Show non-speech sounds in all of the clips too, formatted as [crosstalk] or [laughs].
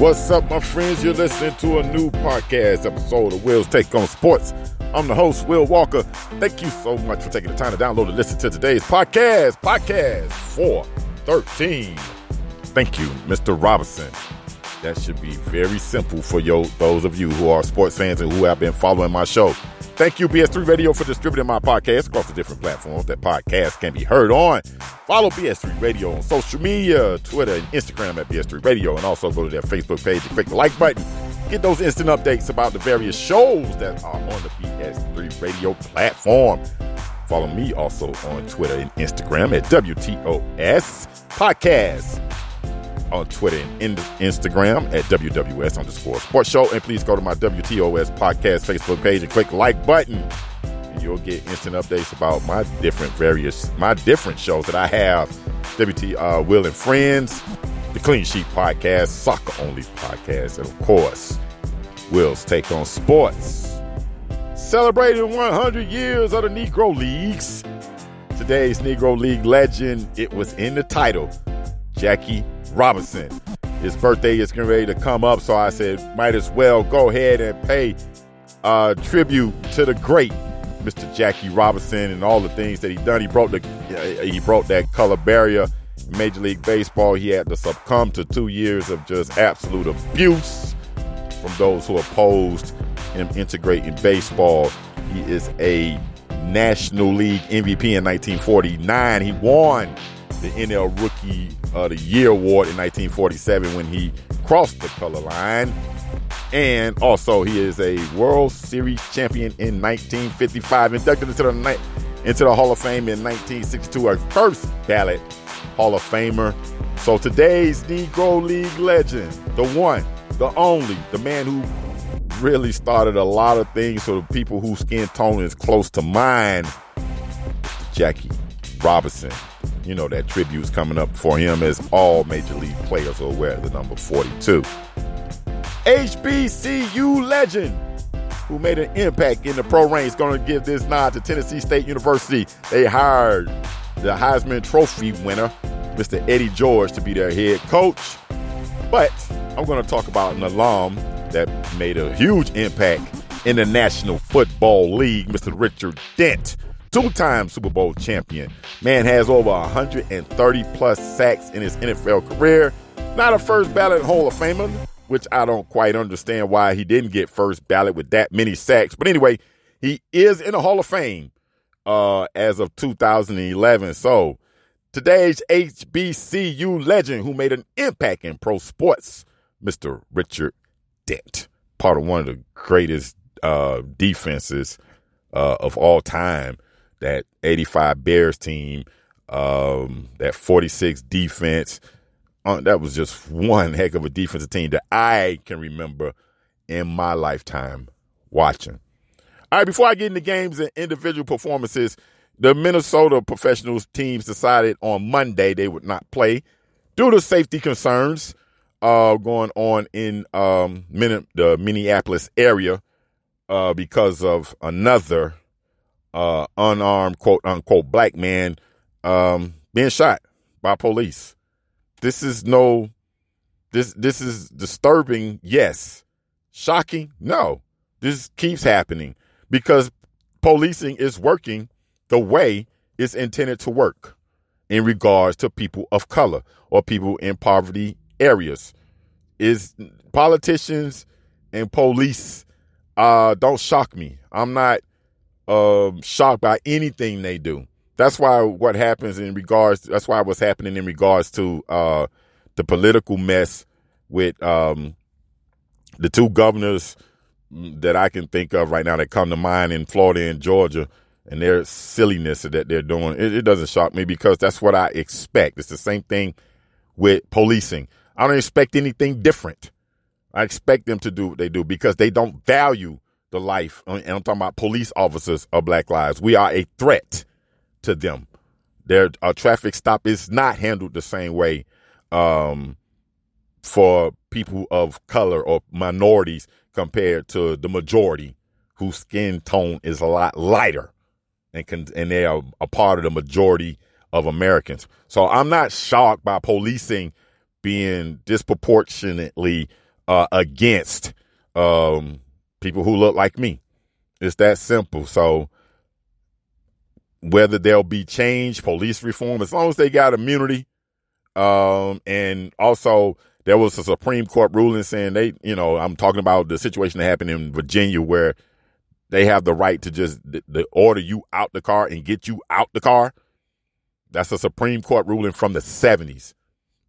What's up, my friends? You're listening to a new podcast episode of Will's Take on Sports. I'm the host, Will Walker. Thank you so much for taking the time to download and listen to today's podcast, Podcast 413. Thank you, Mr. Robinson. That should be very simple for yo, those of you who are sports fans and who have been following my show. Thank you, BS3 Radio, for distributing my podcast across the different platforms that podcasts can be heard on. Follow BS3 Radio on social media, Twitter and Instagram at BS3 Radio, and also go to their Facebook page and click the like button. Get those instant updates about the various shows that are on the BS3 Radio platform. Follow me also on Twitter and Instagram at WTOS Podcast on Twitter and Instagram at WWS underscore sports show. And please go to my WTOS podcast Facebook page and click like button. And you'll get instant updates about my different various, my different shows that I have. WT uh, Will and Friends, the Clean Sheet Podcast, Soccer Only Podcast, and of course, Will's Take on Sports. Celebrating 100 years of the Negro Leagues. Today's Negro League legend, it was in the title, Jackie Robinson. His birthday is getting ready to come up, so I said, might as well go ahead and pay uh, tribute to the great Mr. Jackie Robinson and all the things that he done. He broke the uh, he broke that color barrier in Major League Baseball. He had to succumb to two years of just absolute abuse from those who opposed him integrating baseball. He is a National League MVP in 1949. He won the NL Rookie of the Year award in 1947 when he crossed the color line. And also, he is a World Series champion in 1955, inducted into the, into the Hall of Fame in 1962, a first ballot Hall of Famer. So today's Negro League legend, the one, the only, the man who really started a lot of things for the people whose skin tone is close to mine, Jackie Robinson. You know that tribute's coming up for him as all major league players are aware the number 42. HBCU legend who made an impact in the pro ranks going to give this nod to Tennessee State University. They hired the Heisman Trophy winner, Mr. Eddie George, to be their head coach. But I'm going to talk about an alum that made a huge impact in the National Football League, Mr. Richard Dent two-time Super Bowl champion. Man has over 130 plus sacks in his NFL career. Not a first ballot Hall of Famer, which I don't quite understand why he didn't get first ballot with that many sacks. But anyway, he is in the Hall of Fame uh, as of 2011. So today's HBCU legend who made an impact in pro sports, Mr. Richard Dent, part of one of the greatest uh, defenses uh, of all time that 85 Bears team, um, that 46 defense. Uh, that was just one heck of a defensive team that I can remember in my lifetime watching. All right, before I get into games and individual performances, the Minnesota professionals teams decided on Monday they would not play due to safety concerns uh, going on in um, the Minneapolis area uh, because of another uh, unarmed quote unquote black man um, being shot by police. This is no this this is disturbing, yes. Shocking, no. This keeps happening because policing is working the way it's intended to work in regards to people of color or people in poverty areas. Is politicians and police uh, don't shock me. I'm not uh, shocked by anything they do. That's why what happens in regards. That's why what's happening in regards to uh, the political mess with um, the two governors that I can think of right now that come to mind in Florida and Georgia and their silliness that they're doing. It, it doesn't shock me because that's what I expect. It's the same thing with policing. I don't expect anything different. I expect them to do what they do because they don't value the life, and I'm talking about police officers of Black Lives. We are a threat to them. Their a traffic stop is not handled the same way um, for people of color or minorities compared to the majority whose skin tone is a lot lighter and can, and they are a part of the majority of Americans. So I'm not shocked by policing being disproportionately uh, against um, people who look like me. It's that simple. So whether there'll be change, police reform, as long as they got immunity, um, and also there was a Supreme Court ruling saying they, you know, I'm talking about the situation that happened in Virginia where they have the right to just the, the order you out the car and get you out the car. That's a Supreme Court ruling from the 70s.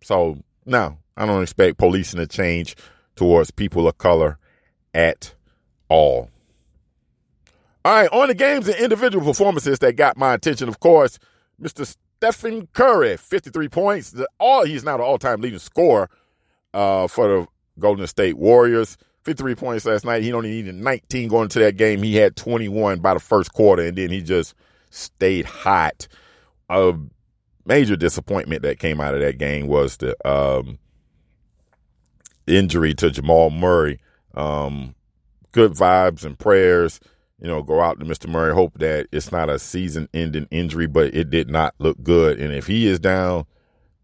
So no, I don't expect policing to change towards people of color at all. All right, on the games and individual performances that got my attention, of course, Mr. Stephen Curry, 53 points. The, all he's now the all-time leading scorer uh, for the Golden State Warriors. 53 points last night. He only needed 19 going into that game. He had 21 by the first quarter, and then he just stayed hot. A major disappointment that came out of that game was the um, injury to Jamal Murray. Um, good vibes and prayers. You know, go out to Mr. Murray. Hope that it's not a season-ending injury, but it did not look good. And if he is down,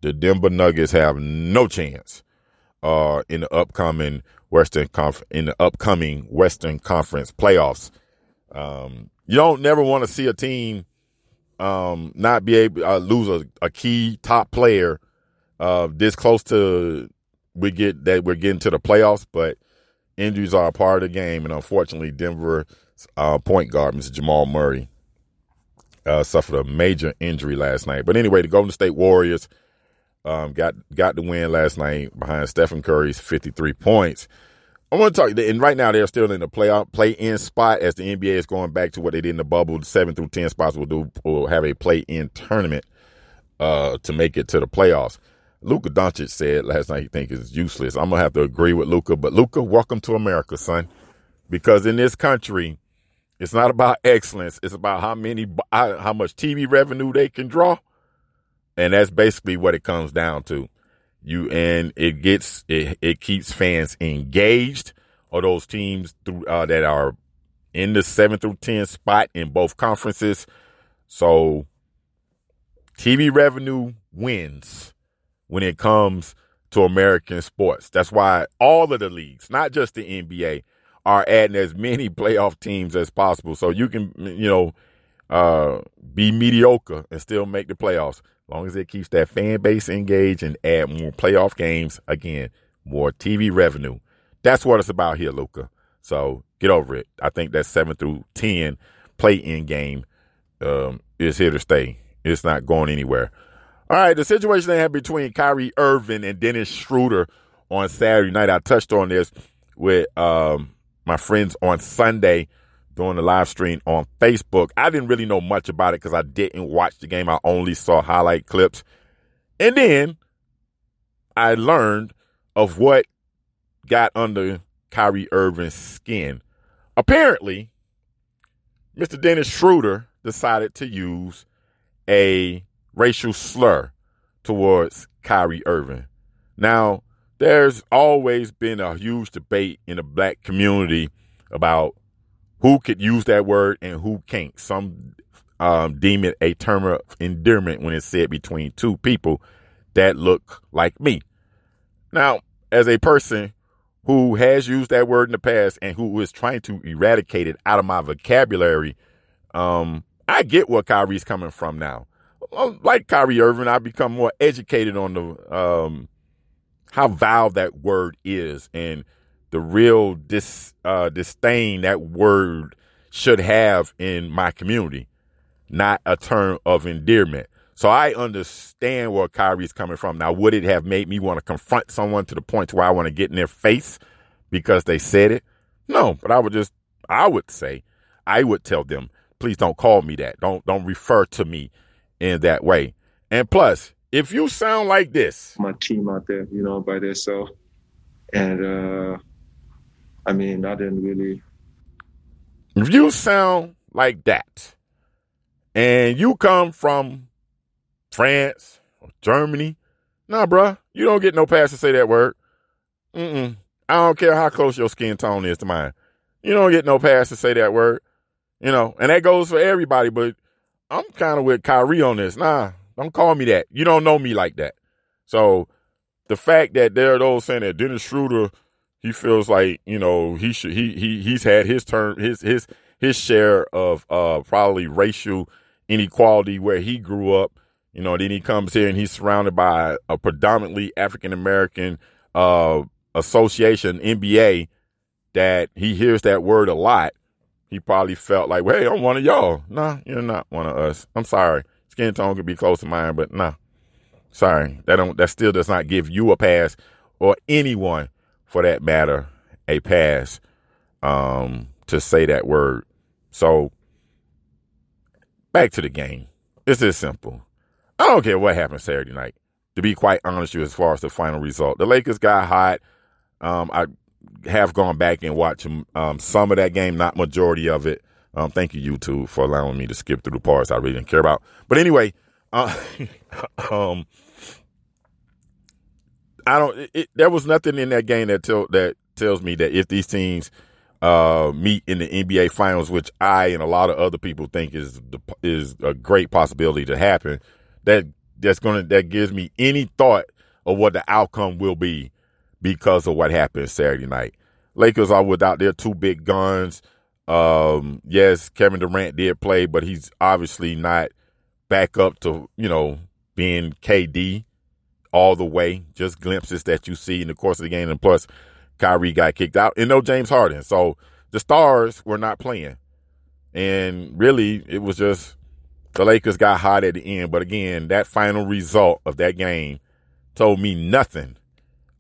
the Denver Nuggets have no chance uh, in the upcoming Western Conf- in the upcoming Western Conference playoffs. Um, you don't never want to see a team um, not be able uh, lose a, a, key top player uh, this close to we get that we're getting to the playoffs, but injuries are a part of the game, and unfortunately, Denver uh, point guard Mr. Jamal Murray uh, suffered a major injury last night. But anyway, the Golden State Warriors um, got got the win last night behind Stephen Curry's 53 points. I want to talk, and right now they're still in the playoff play in spot as the NBA is going back to what they did in the bubble. The Seven through ten spots will do will have a play in tournament uh, to make it to the playoffs. Luka Doncic said last night he thinks it's useless. I'm gonna have to agree with Luka, but Luka, welcome to America, son. Because in this country, it's not about excellence; it's about how many, how much TV revenue they can draw, and that's basically what it comes down to. You and it gets it, it keeps fans engaged or those teams through uh, that are in the seven through ten spot in both conferences. So TV revenue wins when it comes to American sports. That's why all of the leagues, not just the NBA, are adding as many [laughs] playoff teams as possible. So you can, you know, uh, be mediocre and still make the playoffs As long as it keeps that fan base engaged and add more playoff games, again, more TV revenue. That's what it's about here, Luka. So get over it. I think that seven through ten play in game um, is here to stay. It's not going anywhere. All right, the situation they had between Kyrie Irving and Dennis Schroeder on Saturday night. I touched on this with um, my friends on Sunday during the live stream on Facebook. I didn't really know much about it because I didn't watch the game. I only saw highlight clips. And then I learned of what got under Kyrie Irving's skin. Apparently, Mr. Dennis Schroeder decided to use a racial slur towards Kyrie Irving. Now, there's always been a huge debate in the black community about who could use that word and who can't. Some um, deem it a term of endearment when it's said between two people that look like me. Now, as a person who has used that word in the past and who is trying to eradicate it out of my vocabulary, um, I get where Kyrie's coming from now. Like Kyrie Irving, I've become more educated on the um, how vile that word is and the real dis, uh, disdain that word should have in my community, not a term of endearment. So I understand where Kyrie's coming from. Now, would it have made me want to confront someone to the point where I want to get in their face because they said it? No, but I would just, I would say, I would tell them, please don't call me that. Don't, don't refer to me in that way. And plus, if you sound like this, my team out there, you know, by themselves, and uh, I mean, I didn't really. If you sound like that, and you come from France or Germany, nah, bruh, you don't get no pass to say that word. Mm-mm. I don't care how close your skin tone is to mine. You don't get no pass to say that word. You know, and that goes for everybody, but I'm kind of with Kyrie on this. Nah, don't call me that. You don't know me like that. So the fact that there are those saying that Dennis Schroeder he feels like you know he should he he he's had his turn his his his share of uh probably racial inequality where he grew up. You know, then he comes here and he's surrounded by a predominantly African American uh association NBA that he hears that word a lot. He probably felt like, well, hey, I'm one of y'all. Nah, you're not one of us. I'm sorry. Skin tone could be close to mine, but nah. Sorry. That don't that still does not give you a pass or anyone for that matter a pass um, to say that word. So back to the game. It's this simple. I don't care what happened Saturday night. To be quite honest with you, as far as the final result, the Lakers got hot. Um, I have gone back and watched um, some of that game, not majority of it. Um, thank you, YouTube, for allowing me to skip through the parts I really didn't care about. But anyway, uh, [laughs] um, I don't. It, it, there was nothing in that game that tell that tells me that if these teams uh, meet in the NBA Finals, which I and a lot of other people think is the, is a great possibility to happen, that that's gonna that gives me any thought of what the outcome will be because of what happened Saturday night. Lakers are without their two big guns. Um, yes, Kevin Durant did play, but he's obviously not back up to you know being KD all the way. Just glimpses that you see in the course of the game. And plus, Kyrie got kicked out, and no James Harden. So the stars were not playing. And really, it was just the Lakers got hot at the end. But again, that final result of that game told me nothing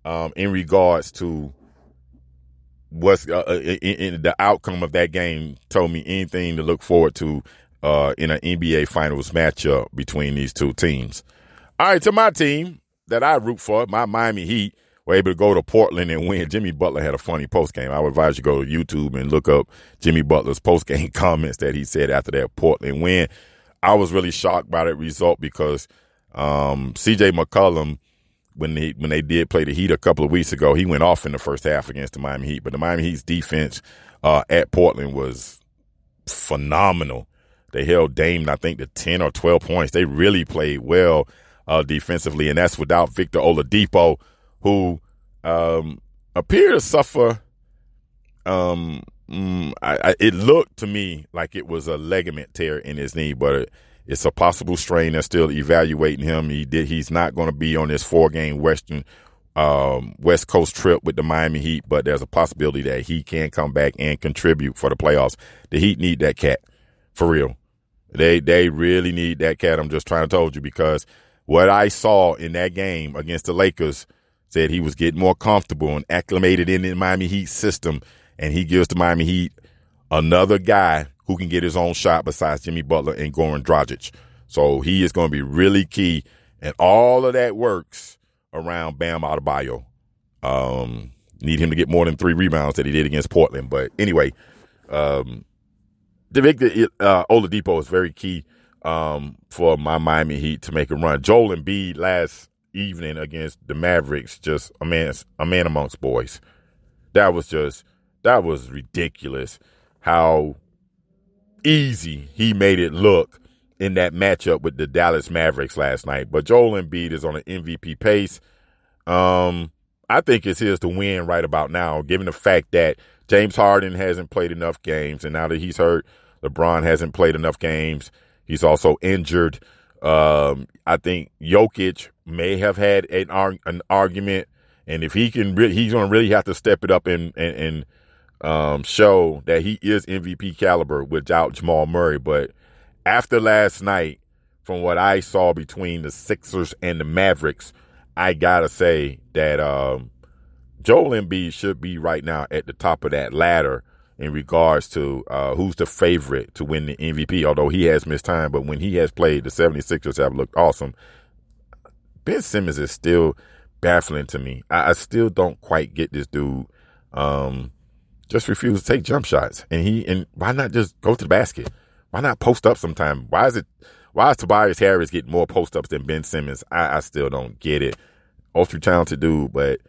um, in regards to what's uh, uh in, in, the outcome of that game. Told me anything to look forward to uh, in an NBA Finals matchup between these two teams. All right, to my team, that I root for, my Miami Heat, were able to go to Portland and win. Jimmy Butler had a funny post game. I would advise you go to YouTube and look up Jimmy Butler's post game [laughs] comments that he said after that Portland win. I was really shocked by that result because um, CJ McCollum, when they when they did play the Heat a couple of weeks ago, he went off in the first half against the Miami Heat. But the Miami Heat's defense uh, at Portland was phenomenal. They held Dame, I think, to ten or twelve points. They really played well uh, defensively, and that's without Victor Oladipo, who um, appeared to suffer. Um, mm, I, I, it looked to me like it was a ligament tear in his knee, but it, it's a possible strain. They're still evaluating him. He did. He's not going to be on this four game Western um, West Coast trip with the Miami Heat, but there's a possibility that he can come back and contribute for the playoffs. The Heat need that cat for real. They they really need that cat. I'm just trying to told you because what I saw in that game against the Lakers said he was getting more comfortable and acclimated in the Miami Heat system, and he gives the Miami Heat another guy who can get his own shot besides Jimmy Butler and Goran Dragic. So he is going to be really key, and all of that works around Bam Adebayo. Um, need him to get more than three rebounds that he did against Portland. But anyway, um, Victor uh, Oladipo is very key um, for my Miami Heat to make a run. Joel Embiid last evening against the Mavericks, just a man, a man amongst boys. That was just that was ridiculous. How easy he made it look in that matchup with the Dallas Mavericks last night. But Joel Embiid is on an MVP pace. Um, I think it's his to win right about now, given the fact that James Harden hasn't played enough games, and now that he's hurt, LeBron hasn't played enough games. He's also injured. Um, I think Jokic may have had an, an argument, and if he can, re- he's going to really have to step it up and and, and um, show that he is MVP caliber without Jamal Murray. But after last night, from what I saw between the Sixers and the Mavericks, I gotta say that um, Joel Embiid should be right now at the top of that ladder in regards to uh, who's the favorite to win the MVP, although he has missed time. But when he has played, the 76ers have looked awesome. Ben Simmons is still baffling to me. I, I still don't quite get this dude. Um, just refuse to take jump shots. And he and why not just go to the basket? Why not post up sometime? Why is it why is Tobias Harris getting more post ups than Ben Simmons? I, I still don't get it. Ultra talented dude, but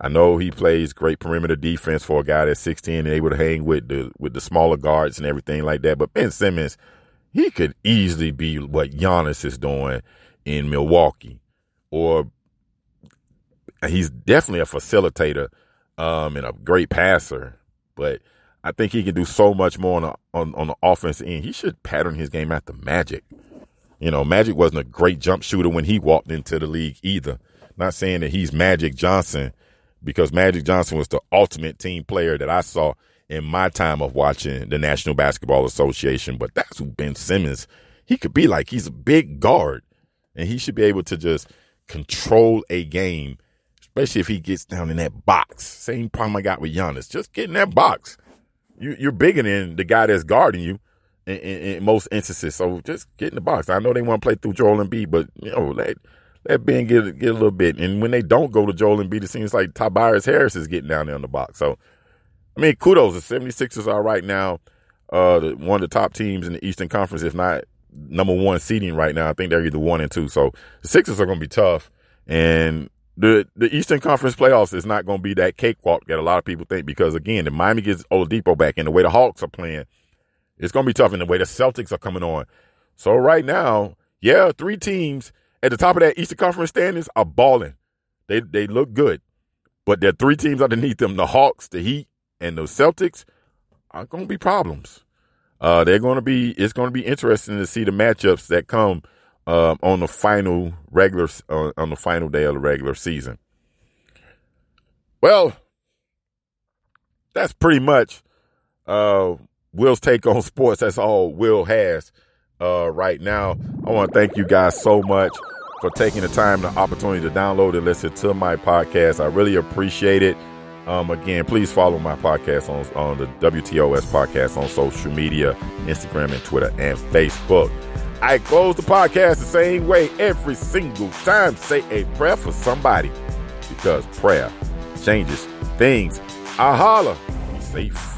I know he plays great perimeter defense for a guy that's 16 and able to hang with the with the smaller guards and everything like that. But Ben Simmons, he could easily be what Giannis is doing in Milwaukee, or he's definitely a facilitator um, and a great passer. But I think he can do so much more on the, on, on the offense end. He should pattern his game after Magic. You know, Magic wasn't a great jump shooter when he walked into the league either. Not saying that he's Magic Johnson, because Magic Johnson was the ultimate team player that I saw in my time of watching the National Basketball Association. But that's who Ben Simmons. He could be like he's a big guard, and he should be able to just control a game, especially if he gets down in that box. Same problem I got with Giannis. Just get in that box. You, you're bigger than the guy that's guarding you in, in, in, most instances. So just get in the box. I know they want to play through Joel Embiid, but you know let let Ben get get a little bit. And when they don't go to Joel Embiid, it seems like Tobias Harris is getting down there in the box. So I mean, kudos. The 76ers are right now uh, one of the top teams in the Eastern Conference, if not number one seeding right now. I think they're either one and two. So the Sixers are going to be tough. And the the Eastern Conference playoffs is not going to be that cakewalk that a lot of people think because again, if Miami gets Oladipo back and the way the Hawks are playing, it's going to be tough in the way the Celtics are coming on. So right now, yeah, three teams at the top of that Eastern Conference standings are balling. They they look good, but there are three teams underneath them: the Hawks, the Heat, and the Celtics are going to be problems. Uh, they're going to be. It's going to be interesting to see the matchups that come uh, on the final regular uh, on the final day of the regular season. Well, that's pretty much uh, Will's take on [laughs] sports. That's all Will has uh, right now. I want to thank you guys so much for taking the time, and the opportunity to download and listen to my podcast. I really appreciate it. Um, again, please follow my podcast on, on the WTOS podcast on social media, Instagram and Twitter and Facebook. I close the podcast the same way every single time. Say a prayer for somebody because prayer changes things. I holla. Safe.